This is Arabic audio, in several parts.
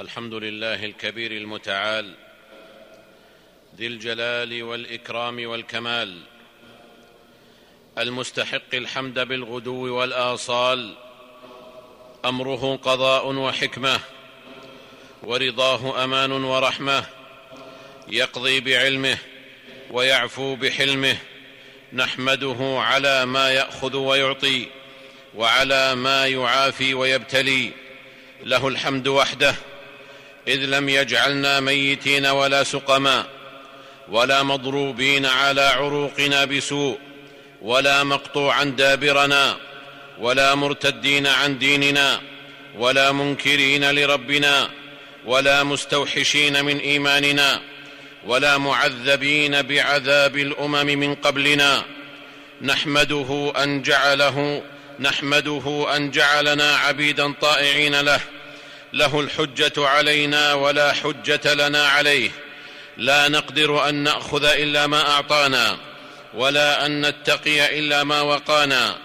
الحمد لله الكبير المتعال ذي الجلال والإكرام والكمال المستحق الحمد بالغدو والآصال أمره قضاء وحكمة ورضاه أمان ورحمة يقضي بعلمه ويعفو بحلمه نحمده على ما يأخذ ويعطي وعلى ما يعافي ويبتلي له الحمد وحده إذ لم يجعلنا ميتين ولا سقما ولا مضروبين على عروقنا بسوء ولا مقطوعا دابرنا ولا مرتدين عن ديننا ولا منكرين لربنا ولا مستوحشين من إيماننا ولا معذبين بعذاب الأمم من قبلنا نحمده أن جعله نحمده أن جعلنا عبيدا طائعين له له الحجة علينا ولا حجة لنا عليه. لا نقدر أن نأخذ إلا ما أعطانا ولا أن نتقي إلا ما وقانا.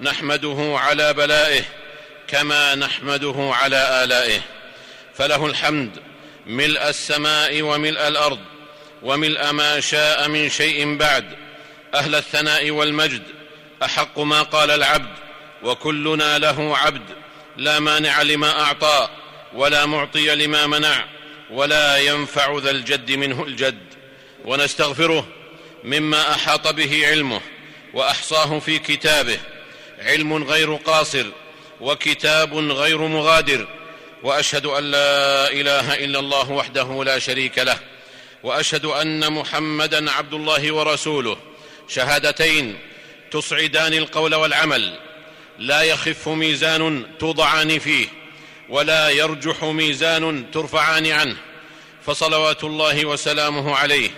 نحمده على بلائه كما نحمده على آلائه. فله الحمد ملء السماء وملء الأرض وملء ما شاء من شيء بعد. أهل الثناء والمجد أحق ما قال العبد وكلنا له عبد لا مانع لما أعطى. ولا معطي لما منع ولا ينفع ذا الجد منه الجد. ونستغفره مما أحاط به علمه وأحصاه في كتابه. علم غير قاصر وكتاب غير مغادر. وأشهد أن لا إله إلا الله وحده لا شريك له. وأشهد أن محمدا عبد الله ورسوله. شهادتين تصعدان القول والعمل. لا يخف ميزان توضعان فيه. ولا يرجح ميزان ترفعان عنه فصلوات الله وسلامه عليه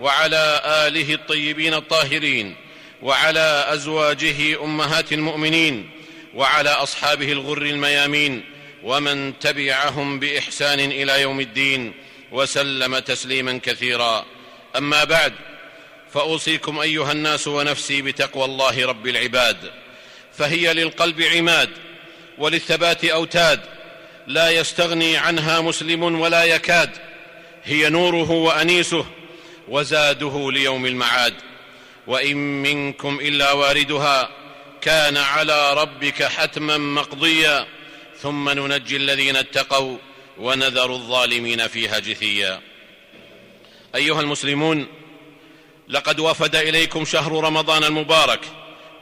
وعلى آله الطيبين الطاهرين وعلى أزواجه أمهات المؤمنين وعلى أصحابه الغر الميامين ومن تبعهم بإحسان إلى يوم الدين وسلم تسليما كثيرا. أما بعد فأوصيكم أيها الناس ونفسي بتقوى الله رب العباد فهي للقلب عماد وللثبات أوتاد لا يستغني عنها مسلم ولا يكاد. هي نوره وأنيسه وزاده ليوم المعاد. وإن منكم إلا واردها كان على ربك حتما مقضيا. ثم ننجي الذين اتقوا ونذر الظالمين فيها جثيا. أيها المسلمون لقد وفد إليكم شهر رمضان المبارك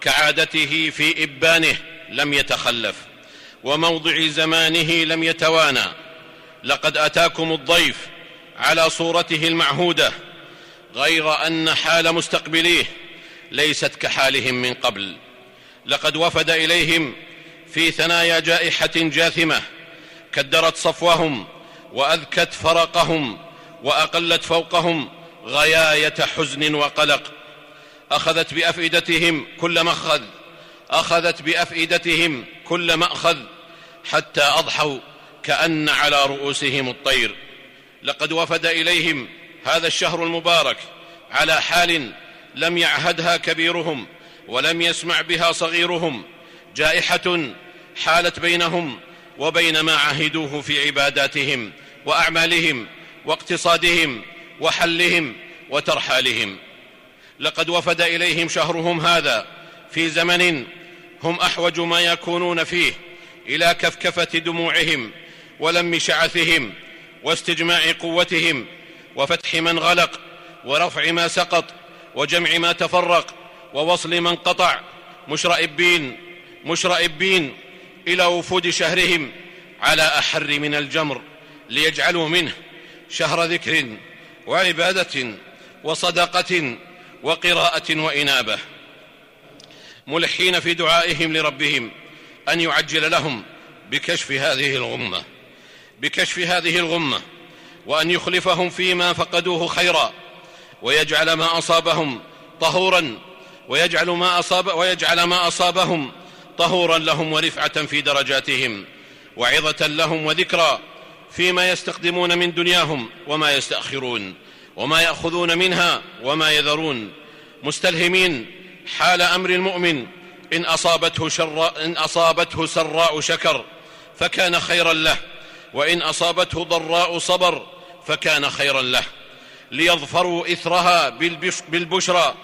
كعادته في إبانه لم يتخلف. وموضع زمانه لم يتوانى. لقد أتاكم الضيف على صورته المعهودة غير أن حال مستقبليه ليست كحالهم من قبل. لقد وفد إليهم في ثنايا جائحة جاثمة كدرت صفوهم وأذكت فرقهم وأقلت فوقهم غياية حزن وقلق. أخذت بأفئدتهم كل مأخذ أخذت بأفئدتهم كل مأخذ. حتى أضحوا كأن على رؤوسهم الطير. لقد وفد إليهم هذا الشهر المبارك على حال لم يعهدها كبيرهم ولم يسمع بها صغيرهم جائحة حالت بينهم وبين ما عهدوه في عباداتهم وأعمالهم واقتصادهم وحلهم وترحالهم. لقد وفد إليهم شهرهم هذا في زمن هم أحوج ما يكونون فيه. إلى كفكفة دموعهم ولم شعثهم واستجماع قوتهم وفتح من غلق ورفع ما سقط وجمع ما تفرق ووصل من قطع مشرئبين مشرئبين إلى وفود شهرهم على أحر من الجمر ليجعلوا منه شهر ذكر وعبادة وصدقة وقراءة وإنابة ملحين في دعائهم لربهم أن يعجل لهم بكشف هذه الغمة بكشف هذه الغمة وأن يخلفهم فيما فقدوه خيرا ويجعل ما أصابهم طهورا ويجعل ما أصاب ويجعل ما أصابهم طهورا لهم ورفعة في درجاتهم وعظة لهم وذكرى فيما يستقدمون من دنياهم وما يستأخرون وما يأخذون منها وما يذرون. مستلهمين حال أمر المؤمن إن أصابته, شر إن أصابته سراء شكر فكان خيرا له وإن أصابته ضراء صبر فكان خيرا له. ليظفروا إثرها بالبشرى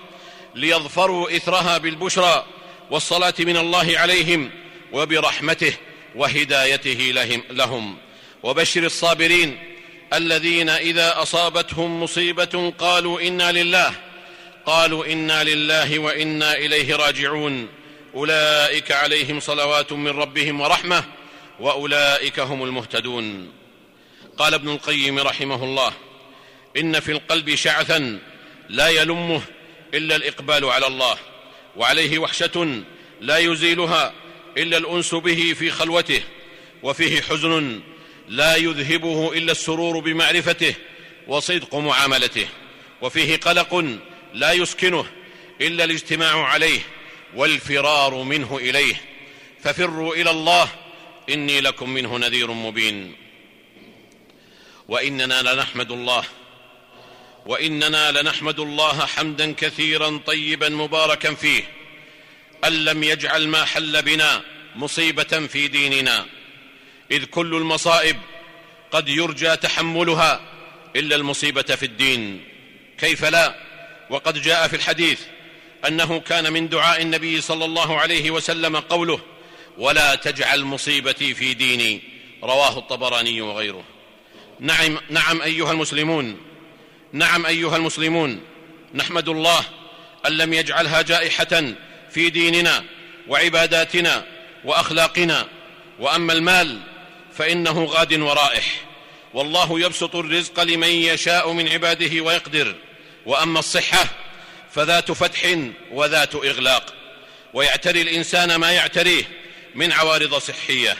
ليظفروا إثرها بالبشرى والصلاة من الله عليهم وبرحمته وهدايته لهم. وبشر الصابرين الذين إذا أصابتهم مصيبة قالوا إنا لله قالوا إنا لله وإنا إليه راجعون. أولئك عليهم صلوات من ربهم ورحمة وأولئك هم المهتدون. قال ابن القيم رحمه الله إن في القلب شعثا لا يلمه إلا الإقبال على الله وعليه وحشة لا يزيلها إلا الأنس به في خلوته وفيه حزن لا يذهبه إلا السرور بمعرفته وصدق معاملته وفيه قلق لا يسكنه إلا الاجتماع عليه والفرار منه إليه ففروا إلى الله إني لكم منه نذير مبين. وإننا لنحمد الله وإننا لنحمد الله حمدا كثيرا طيبا مباركا فيه أن لم يجعل ما حل بنا مصيبة في ديننا. إذ كل المصائب قد يرجى تحملها إلا المصيبة في الدين. كيف لا؟ وقد جاء في الحديث أنه كان من دعاء النبي صلى الله عليه وسلم قوله ولا تجعل مصيبتي في ديني رواه الطبراني وغيره. نعم نعم أيها المسلمون نعم أيها المسلمون نحمد الله أن لم يجعلها جائحة في ديننا وعباداتنا وأخلاقنا. وأما المال فإنه غاد ورائح. والله يبسط الرزق لمن يشاء من عباده ويقدر. وأما الصحة فذات فتح وذات إغلاق. ويعتري الإنسان ما يعتريه من عوارض صحية.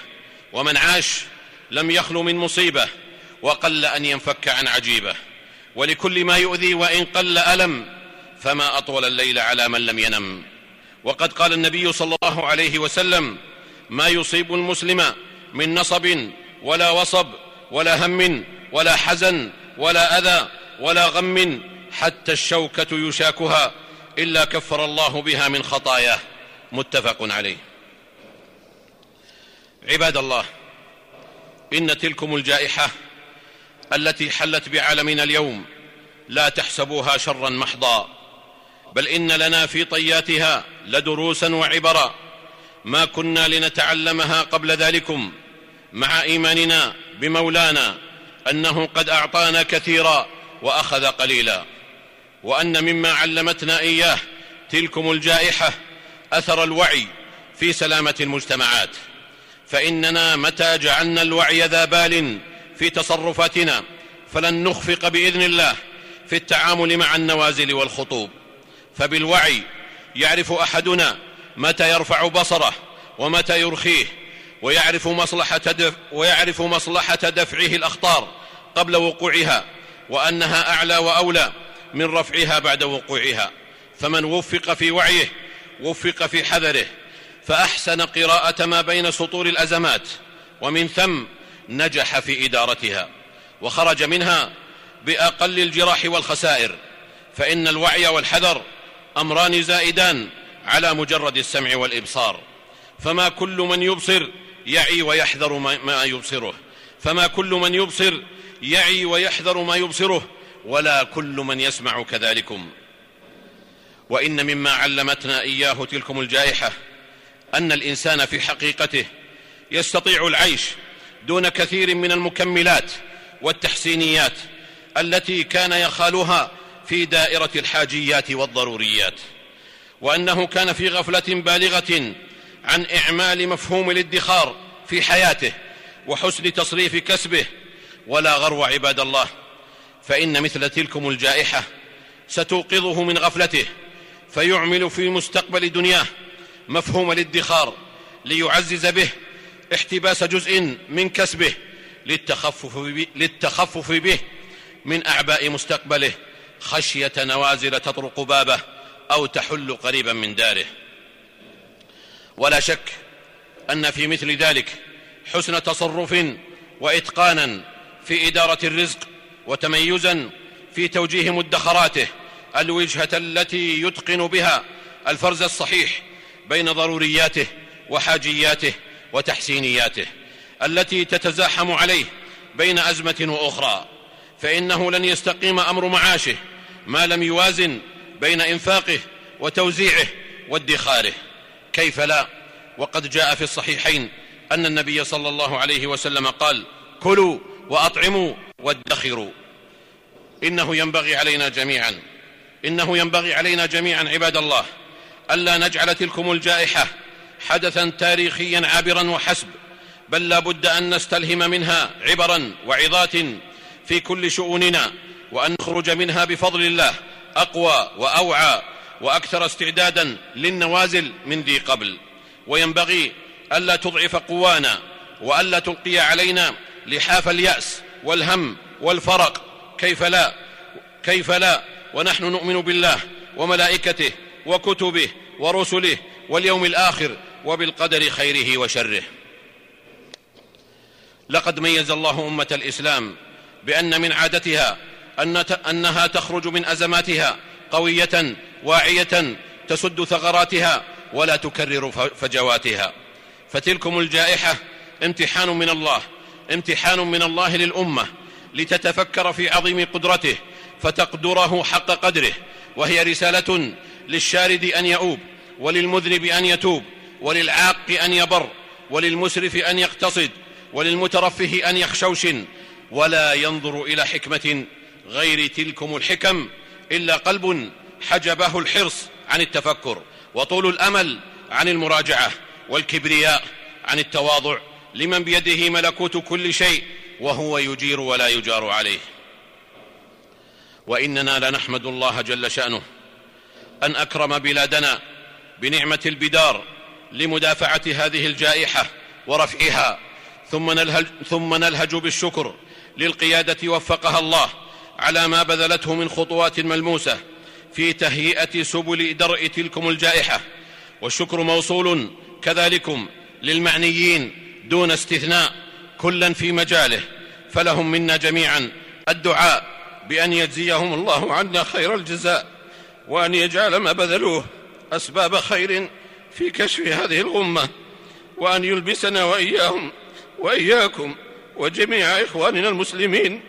ومن عاش لم يخل من مصيبة وقل أن ينفك عن عجيبة. ولكل ما يؤذي وإن قل ألم فما أطول الليل على من لم ينم. وقد قال النبي صلى الله عليه وسلم ما يصيب المسلم من نصب ولا وصب ولا هم ولا حزن ولا أذى ولا غم حتى الشوكة يشاكها إلا كفر الله بها من خطاياه. متفق عليه. عباد الله إن تلكم الجائحة التي حلت بعالمنا اليوم لا تحسبوها شرا محضا بل إن لنا في طياتها لدروسا وعبرا. ما كنا لنتعلمها قبل ذلكم مع إيماننا بمولانا أنه قد أعطانا كثيرا وأخذ قليلا. وأن مما علمتنا إياه تلكم الجائحة أثر الوعي في سلامة المجتمعات. فإننا متى جعلنا الوعي ذا بال في تصرفاتنا فلن نخفق بإذن الله في التعامل مع النوازل والخطوب. فبالوعي يعرف أحدنا متى يرفع بصره ومتى يرخيه ويعرف مصلحة, دف ويعرف مصلحة دفعه الأخطار قبل وقوعها وأنها أعلى وأولى. من رفعها بعد وقوعها. فمن وفق في وعيه وفق في حذره. فأحسن قراءة ما بين سطور الأزمات ومن ثم نجح في إدارتها. وخرج منها بأقل الجراح والخسائر. فإن الوعي والحذر أمران زائدان على مجرد السمع والإبصار. فما كل من يبصر يعي ويحذر ما يبصره. فما كل من يبصر يعي ويحذر ما يبصره ولا كل من يسمع كذلكم. وإن مما علمتنا إياه تلكم الجائحة أن الإنسان في حقيقته يستطيع العيش دون كثير من المكملات والتحسينيات التي كان يخالها في دائرة الحاجيات والضروريات. وأنه كان في غفلة بالغة عن إعمال مفهوم الادخار في حياته وحسن تصريف كسبه. ولا غرو عباد الله فإن مثل تلكم الجائحة ستوقظه من غفلته فيعمل في مستقبل دنياه مفهوم الادخار ليعزز به احتباس جزء من كسبه للتخفف به, للتخفف به من أعباء مستقبله خشية نوازل تطرق بابه أو تحل قريبا من داره. ولا شك أن في مثل ذلك حسن تصرف وإتقانا في إدارة الرزق وتميزا في توجيه مدخراته الوجهة التي يتقن بها الفرز الصحيح بين ضرورياته وحاجياته وتحسينياته التي تتزاحم عليه بين أزمة وأخرى. فإنه لن يستقيم أمر معاشه ما لم يوازن بين إنفاقه وتوزيعه وادخاره. كيف لا؟ وقد جاء في الصحيحين أن النبي صلى الله عليه وسلم قال كلوا وأطعموا وادخروا. إنه ينبغي علينا جميعا إنه ينبغي علينا جميعا عباد الله ألا نجعل تلكم الجائحة حدثا تاريخيا عابرا وحسب بل لا بد أن نستلهم منها عبرا وعظات في كل شؤوننا وأن نخرج منها بفضل الله أقوى وأوعى وأكثر استعدادا للنوازل من ذي قبل. وينبغي ألا تضعف قوانا وألا تلقي علينا لحاف اليأس والهم والفرق كيف لا؟ كيف لا؟ ونحن نؤمن بالله وملائكته وكتبه ورسله واليوم الآخر وبالقدر خيره وشره. لقد ميز الله أمة الإسلام بأن من عادتها أنها تخرج من أزماتها قوية واعية تسد ثغراتها ولا تكرر فجواتها. فتلكم الجائحة امتحان من الله امتحان من الله للأمة. لتتفكر في عظيم قدرته فتقدره حق قدره وهي رسالة للشارد أن يؤوب وللمذنب أن يتوب وللعاق أن يبر وللمسرف أن يقتصد وللمترفه أن يخشوشن ولا ينظر إلى حكمة غير تلكم الحكم إلا قلب حجبه الحرص عن التفكر وطول الأمل عن المراجعة والكبرياء عن التواضع لمن بيده ملكوت كل شيء وهو يجير ولا يجار عليه. وإننا لنحمد الله جل شأنه أن أكرم بلادنا بنعمة البدار لمدافعة هذه الجائحة ورفعها. ثم نلهج, ثم نلهج بالشكر للقيادة وفقها الله على ما بذلته من خطوات ملموسة في تهيئة سبل درء تلكم الجائحة. والشكر موصول كذلكم للمعنيين دون استثناء. كلا في مجاله فلهم منا جميعا الدعاء بأن يجزيهم الله عنا خير الجزاء وأن يجعل ما بذلوه أسباب خير في كشف هذه الغمة وأن يلبسنا وإياهم وإياكم وجميع إخواننا المسلمين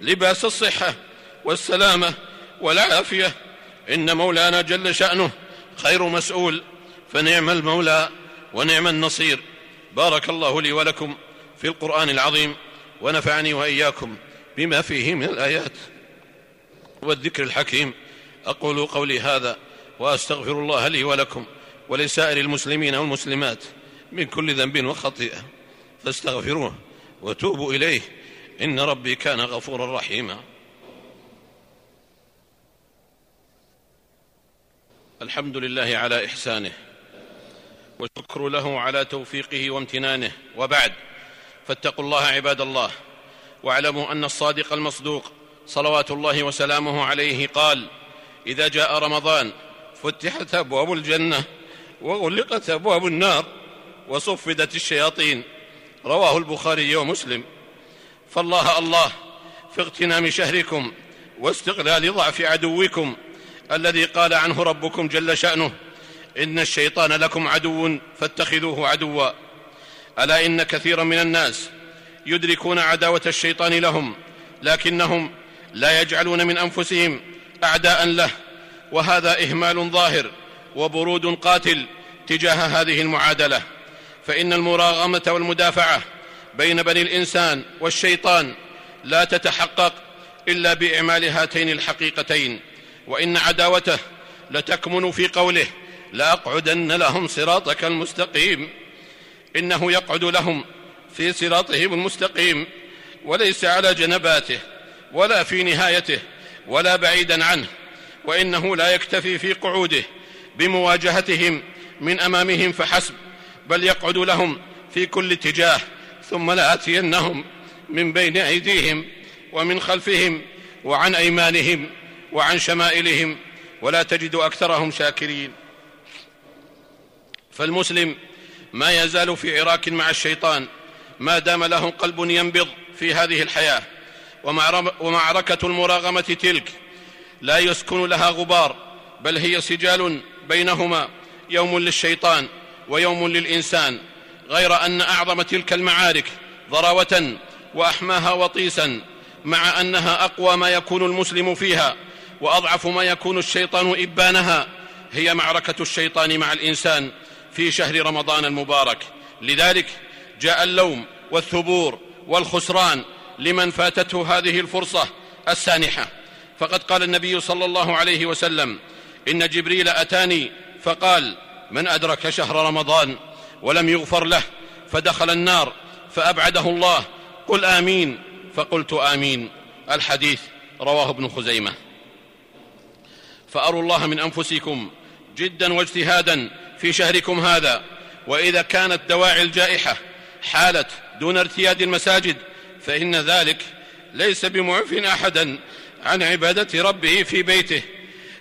لباس الصحة والسلامة والعافية. إن مولانا جل شأنه خير مسؤول فنعم المولى ونعم النصير. بارك الله لي ولكم في القرآن العظيم ونفعني وإياكم بما فيه من الآيات والذكر الحكيم. أقول قولي هذا وأستغفر الله لي ولكم ولسائر المسلمين والمسلمات من كل ذنب وخطيئة فاستغفروه وتوبوا إليه. إن ربي كان غفورا رحيما. الحمد لله على إحسانه والشكر له على توفيقه وامتنانه. وبعد فاتقوا الله عباد الله. واعلموا أن الصادق المصدوق صلوات الله وسلامه عليه قال إذا جاء رمضان فتحت أبواب الجنة وغلقت أبواب النار وصفدت الشياطين. رواه البخاري ومسلم. فالله الله في اغتنام شهركم واستغلال ضعف عدوكم الذي قال عنه ربكم جل شأنه إن الشيطان لكم عدو فاتخذوه عدوا. ألا إن كثيرا من الناس يدركون عداوة الشيطان لهم لكنهم لا يجعلون من أنفسهم أعداء له وهذا إهمال ظاهر وبرود قاتل تجاه هذه المعادلة. فإن المراغمة والمدافعة بين بني الإنسان والشيطان لا تتحقق إلا بإعمال هاتين الحقيقتين وإن عداوته لتكمن في قوله لاقعدن لهم صراطك المستقيم. إنه يقعد لهم في صراطهم المستقيم وليس على جنباته ولا في نهايته ولا بعيدا عنه وإنه لا يكتفي في قعوده بمواجهتهم من أمامهم فحسب بل يقعد لهم في كل اتجاه ثم لاتينهم من بين أيديهم ومن خلفهم وعن أيمانهم وعن شمائلهم ولا تجد أكثرهم شاكرين. فالمسلم ما يزال في عراك مع الشيطان ما دام له قلب ينبض في هذه الحياة. ومعركة المراغمة تلك لا يسكن لها غبار بل هي سجال بينهما يوم للشيطان ويوم للإنسان. غير أن أعظم تلك المعارك ضراوة وأحماها وطيسا مع أنها أقوى ما يكون المسلم فيها وأضعف ما يكون الشيطان إبانها هي معركة الشيطان مع الإنسان. في شهر رمضان المبارك. لذلك جاء اللوم والثبور والخسران لمن فاتته هذه الفرصة السانحة. فقد قال النبي صلى الله عليه وسلم إن جبريل أتاني فقال من أدرك شهر رمضان ولم يغفر له فدخل النار فأبعده الله. قل آمين. فقلت آمين. الحديث رواه ابن خزيمة. فأروا الله من أنفسكم جدا واجتهادا في شهركم هذا وإذا كانت دواعي الجائحة حالت دون ارتياد المساجد فإن ذلك ليس بمعف أحدا عن عبادة ربه في بيته.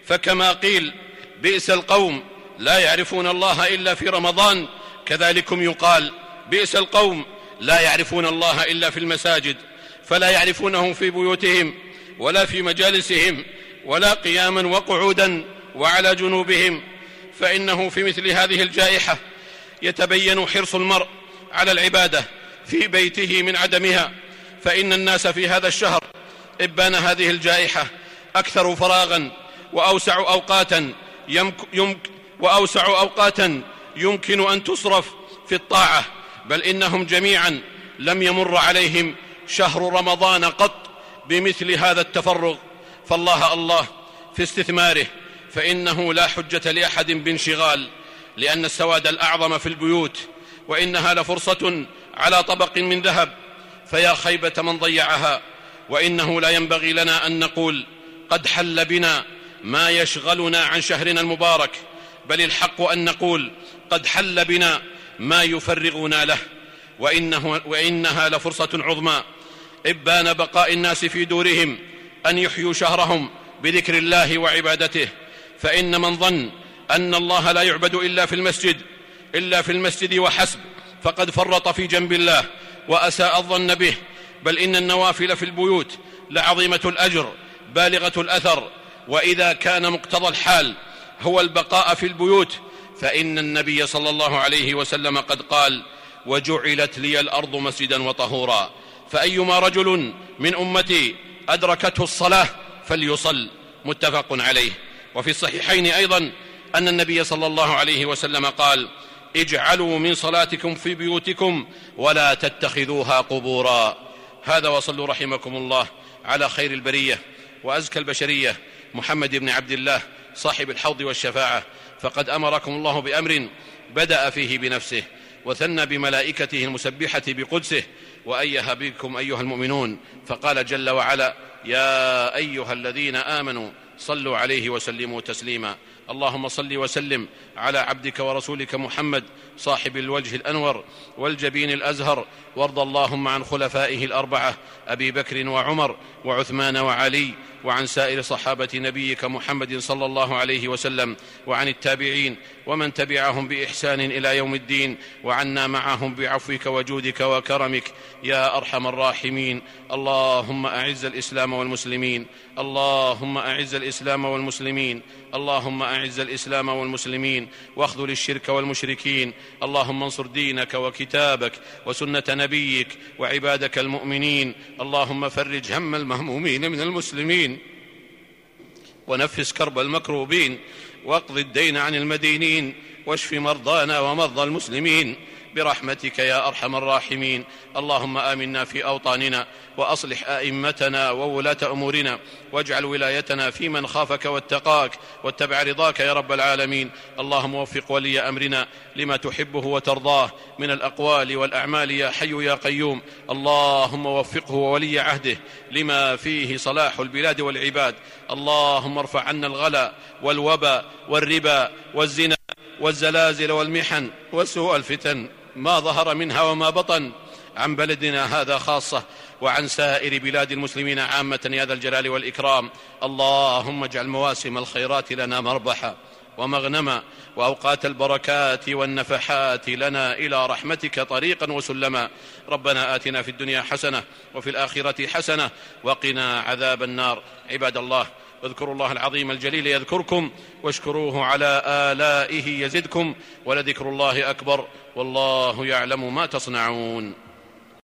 فكما قيل بئس القوم لا يعرفون الله إلا في رمضان كذلكم يقال بئس القوم لا يعرفون الله إلا في المساجد فلا يعرفونه في بيوتهم ولا في مجالسهم ولا قياما وقعودا وعلى جنوبهم. فإنه في مثل هذه الجائحة يتبين حرص المرء على العبادة في بيته من عدمها. فإن الناس في هذا الشهر إبان هذه الجائحة أكثر فراغا وأوسع أوقاتا يمك يمك وأوسع أوقاتا يمكن أن تصرف في الطاعة. بل إنهم جميعا لم يمر عليهم شهر رمضان قط بمثل هذا التفرغ. فالله الله في استثماره. فإنه لا حجة لأحد بانشغال لأن السواد الأعظم في البيوت وإنها لفرصة على طبق من ذهب. فيا خيبة من ضيعها وإنه لا ينبغي لنا أن نقول قد حل بنا ما يشغلنا عن شهرنا المبارك بل الحق أن نقول قد حل بنا ما يفرغنا له. وإنه وإنها لفرصة عظمى. إبان بقاء الناس في دورهم أن يحيوا شهرهم بذكر الله وعبادته. فإن من ظن أن الله لا يعبد إلا في المسجد إلا في المسجد وحسب فقد فرط في جنب الله وأساء الظن به. بل إن النوافل في البيوت لعظيمة الأجر بالغة الأثر. وإذا كان مقتضى الحال هو البقاء في البيوت فإن النبي صلى الله عليه وسلم قد قال وجعلت لي الأرض مسجدا وطهورا فأيما رجل من أمتي أدركته الصلاة فليصل. متفق عليه. وفي الصحيحين أيضا أن النبي صلى الله عليه وسلم قال اجعلوا من صلاتكم في بيوتكم ولا تتخذوها قبورا. هذا وصلوا رحمكم الله على خير البرية وأزكى البشرية. محمد بن عبد الله صاحب الحوض والشفاعة. فقد أمركم الله بأمر بدأ فيه بنفسه وثنى بملائكته المسبحة بقدسه. وأيها بكم أيها المؤمنون. فقال جل وعلا يا أيها الذين آمنوا صلوا عليه وسلموا تسليما. اللهم صل وسلم على عبدك ورسولك محمد صاحب الوجه الأنور والجبين الأزهر. وارض اللهم عن خلفائه الأربعة أبي بكر وعمر وعثمان وعلي وعن سائر صحابة نبيك محمد صلى الله عليه وسلم وعن التابعين ومن تبعهم بإحسان إلى يوم الدين وعنا معهم بعفوك وجودك وكرمك يا أرحم الراحمين. اللهم أعز الإسلام والمسلمين. اللهم أعز الإسلام والمسلمين. اللهم أعز الإسلام والمسلمين. واخذل الشرك والمشركين. اللهم انصر دينك وكتابك وسنة نبيك وعبادك المؤمنين. اللهم فرج هم المهمومين من المسلمين. ونفس كرب المكروبين واقض الدين عن المدينين واشف مرضانا ومرضى المسلمين. برحمتك يا أرحم الراحمين. اللهم آمنا في أوطاننا وأصلح أئمتنا وولاة أمورنا واجعل ولايتنا في من خافك واتقاك واتبع رضاك يا رب العالمين. اللهم وفق ولي أمرنا لما تحبه وترضاه من الأقوال والأعمال يا حي يا قيوم. اللهم وفقه وولي عهده لما فيه صلاح البلاد والعباد. اللهم ارفع عنا الغلا والوبا والربا والزنا والزلازل والمحن وسوء الفتن. ما ظهر منها وما بطن. عن بلدنا هذا خاصة وعن سائر بلاد المسلمين عامة يا ذا الجلال والإكرام. اللهم اجعل مواسم الخيرات لنا مربحا ومغنما وأوقات البركات والنفحات لنا إلى رحمتك طريقا وسلما. ربنا آتنا في الدنيا حسنة وفي الآخرة حسنة وقنا عذاب النار. عباد الله اذكروا الله العظيم الجليل يذكركم واشكروه على آلائه يزدكم ولذكر الله أكبر والله يعلم ما تصنعون